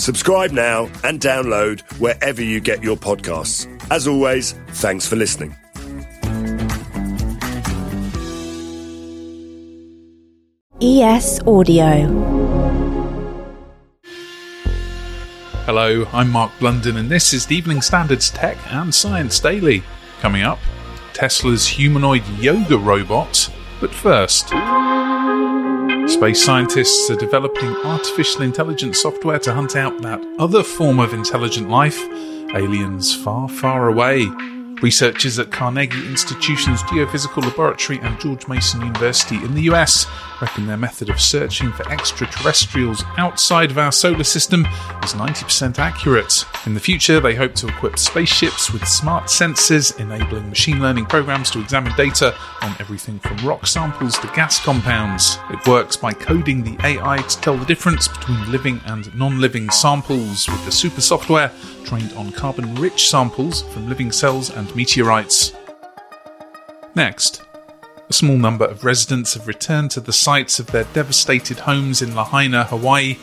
Subscribe now and download wherever you get your podcasts. As always, thanks for listening. ES Audio. Hello, I'm Mark Blunden, and this is the Evening Standards Tech and Science Daily. Coming up, Tesla's humanoid yoga robot. But first, space scientists are developing artificial intelligence software to hunt out that other form of intelligent life, aliens far, far away. Researchers at Carnegie Institution's Geophysical Laboratory and George Mason University in the US reckon their method of searching for extraterrestrials outside of our solar system is 90% accurate. In the future, they hope to equip spaceships with smart sensors, enabling machine learning programs to examine data on everything from rock samples to gas compounds. It works by coding the AI to tell the difference between living and non living samples with the super software trained on carbon rich samples from living cells and meteorites. Next, a small number of residents have returned to the sites of their devastated homes in Lahaina, Hawaii,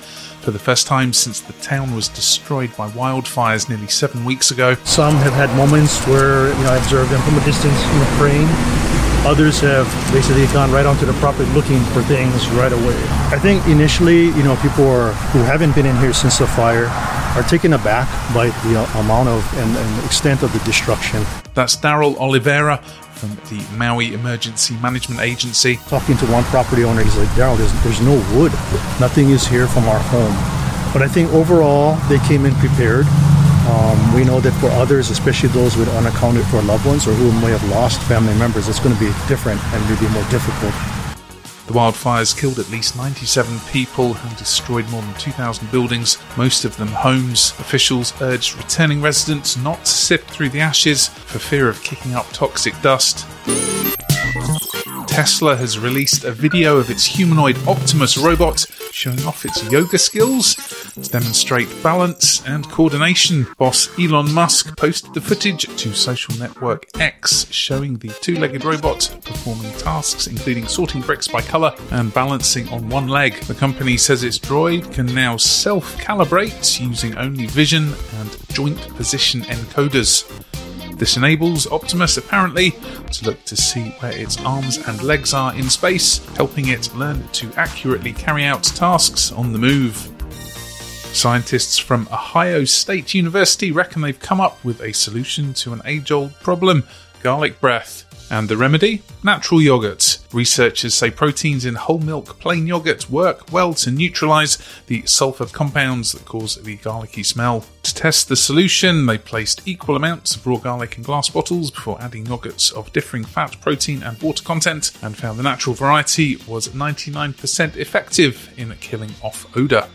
for the first time since the town was destroyed by wildfires nearly seven weeks ago. Some have had moments where you know I observed them from a distance, you know, praying. Others have basically gone right onto the property looking for things right away. I think initially, you know, people are, who haven't been in here since the fire are taken aback by the amount of and, and extent of the destruction. That's Darryl Oliveira from the Maui Emergency Management Agency. Talking to one property owner, he's like, Darryl, there's, there's no wood. Nothing is here from our home. But I think overall, they came in prepared. Um, we know that for others, especially those with unaccounted for loved ones or who may have lost family members, it's going to be different and maybe more difficult. The wildfires killed at least 97 people and destroyed more than 2,000 buildings, most of them homes. Officials urged returning residents not to sift through the ashes for fear of kicking up toxic dust. Tesla has released a video of its humanoid Optimus robot showing off its yoga skills to demonstrate balance and coordination. Boss Elon Musk posted the footage to social network X showing the two legged robot performing tasks including sorting bricks by colour and balancing on one leg. The company says its droid can now self calibrate using only vision and joint position encoders. This enables Optimus apparently to look to see where its arms and legs are in space, helping it learn to accurately carry out tasks on the move. Scientists from Ohio State University reckon they've come up with a solution to an age old problem garlic breath. And the remedy? Natural yogurt. Researchers say proteins in whole milk plain yogurt work well to neutralize the sulfur compounds that cause the garlicky smell. To test the solution, they placed equal amounts of raw garlic in glass bottles before adding yogurts of differing fat, protein, and water content, and found the natural variety was 99% effective in killing off odor.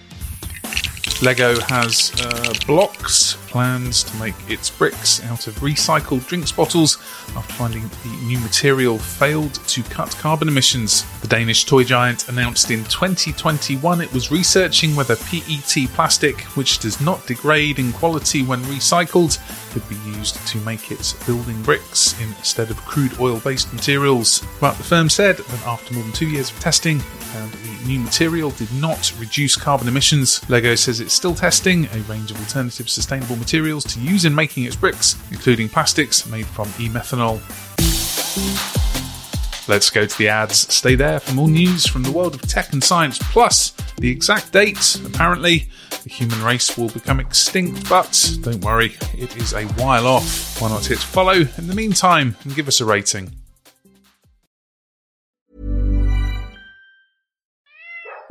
Lego has uh, blocks plans to make its bricks out of recycled drinks bottles after finding the new material failed to cut carbon emissions. The Danish toy giant announced in 2021 it was researching whether PET plastic, which does not degrade in quality when recycled, could be used to make its building bricks instead of crude oil based materials. But the firm said that after more than two years of testing, found the new material did not reduce carbon emissions. Lego says it's still testing a range of alternative sustainable materials to use in making its bricks, including plastics made from e methanol. Let's go to the ads. Stay there for more news from the world of tech and science, plus The exact date, apparently, the human race will become extinct, but don't worry, it is a while off. Why not hit follow in the meantime and give us a rating?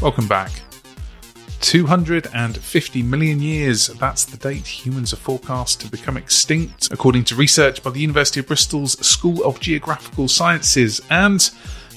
Welcome back. 250 million years, that's the date humans are forecast to become extinct, according to research by the University of Bristol's School of Geographical Sciences, and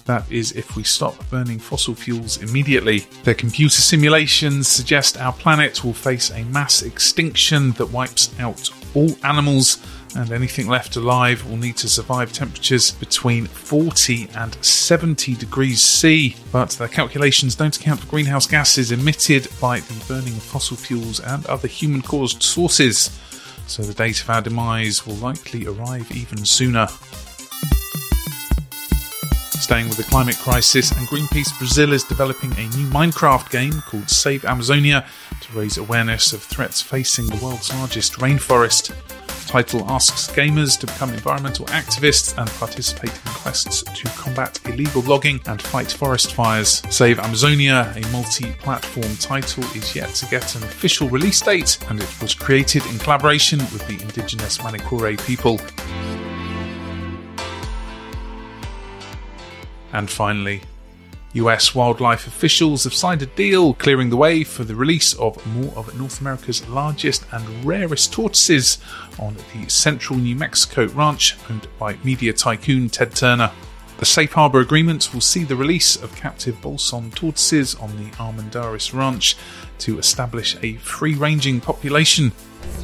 that is if we stop burning fossil fuels immediately. Their computer simulations suggest our planet will face a mass extinction that wipes out all animals and anything left alive will need to survive temperatures between 40 and 70 degrees C. But their calculations don't account for greenhouse gases emitted by the burning of fossil fuels and other human caused sources. So the date of our demise will likely arrive even sooner. Staying with the climate crisis, and Greenpeace Brazil is developing a new Minecraft game called Save Amazonia to raise awareness of threats facing the world's largest rainforest. The title asks gamers to become environmental activists and participate in quests to combat illegal logging and fight forest fires. Save Amazonia, a multi platform title, is yet to get an official release date, and it was created in collaboration with the indigenous Manicore people. And finally, US wildlife officials have signed a deal clearing the way for the release of more of North America's largest and rarest tortoises on the central New Mexico ranch owned by media tycoon Ted Turner. The Safe Harbor Agreement will see the release of captive Bolson tortoises on the Armendaris Ranch to establish a free ranging population.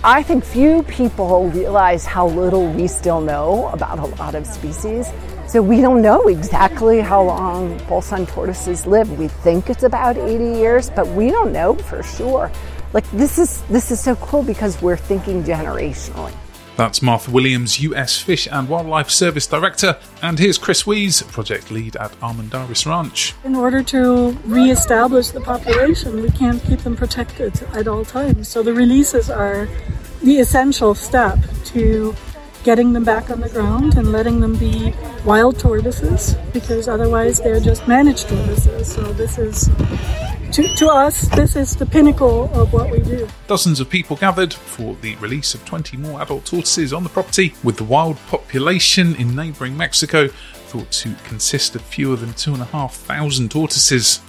I think few people realize how little we still know about a lot of species. So we don't know exactly how long Bolson tortoises live. We think it's about 80 years, but we don't know for sure. Like this is this is so cool because we're thinking generationally. That's Martha Williams, US Fish and Wildlife Service Director, and here's Chris Wiese, project lead at Armendaris Ranch. In order to re-establish the population, we can't keep them protected at all times. So the releases are the essential step to getting them back on the ground and letting them be wild tortoises because otherwise they're just managed tortoises. So this is to, to us, this is the pinnacle of what we do. Dozens of people gathered for the release of 20 more adult tortoises on the property, with the wild population in neighbouring Mexico thought to consist of fewer than 2,500 tortoises.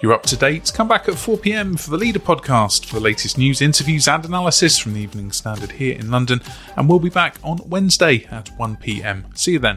You're up to date. Come back at 4 pm for the Leader podcast for the latest news, interviews, and analysis from the Evening Standard here in London. And we'll be back on Wednesday at 1 pm. See you then.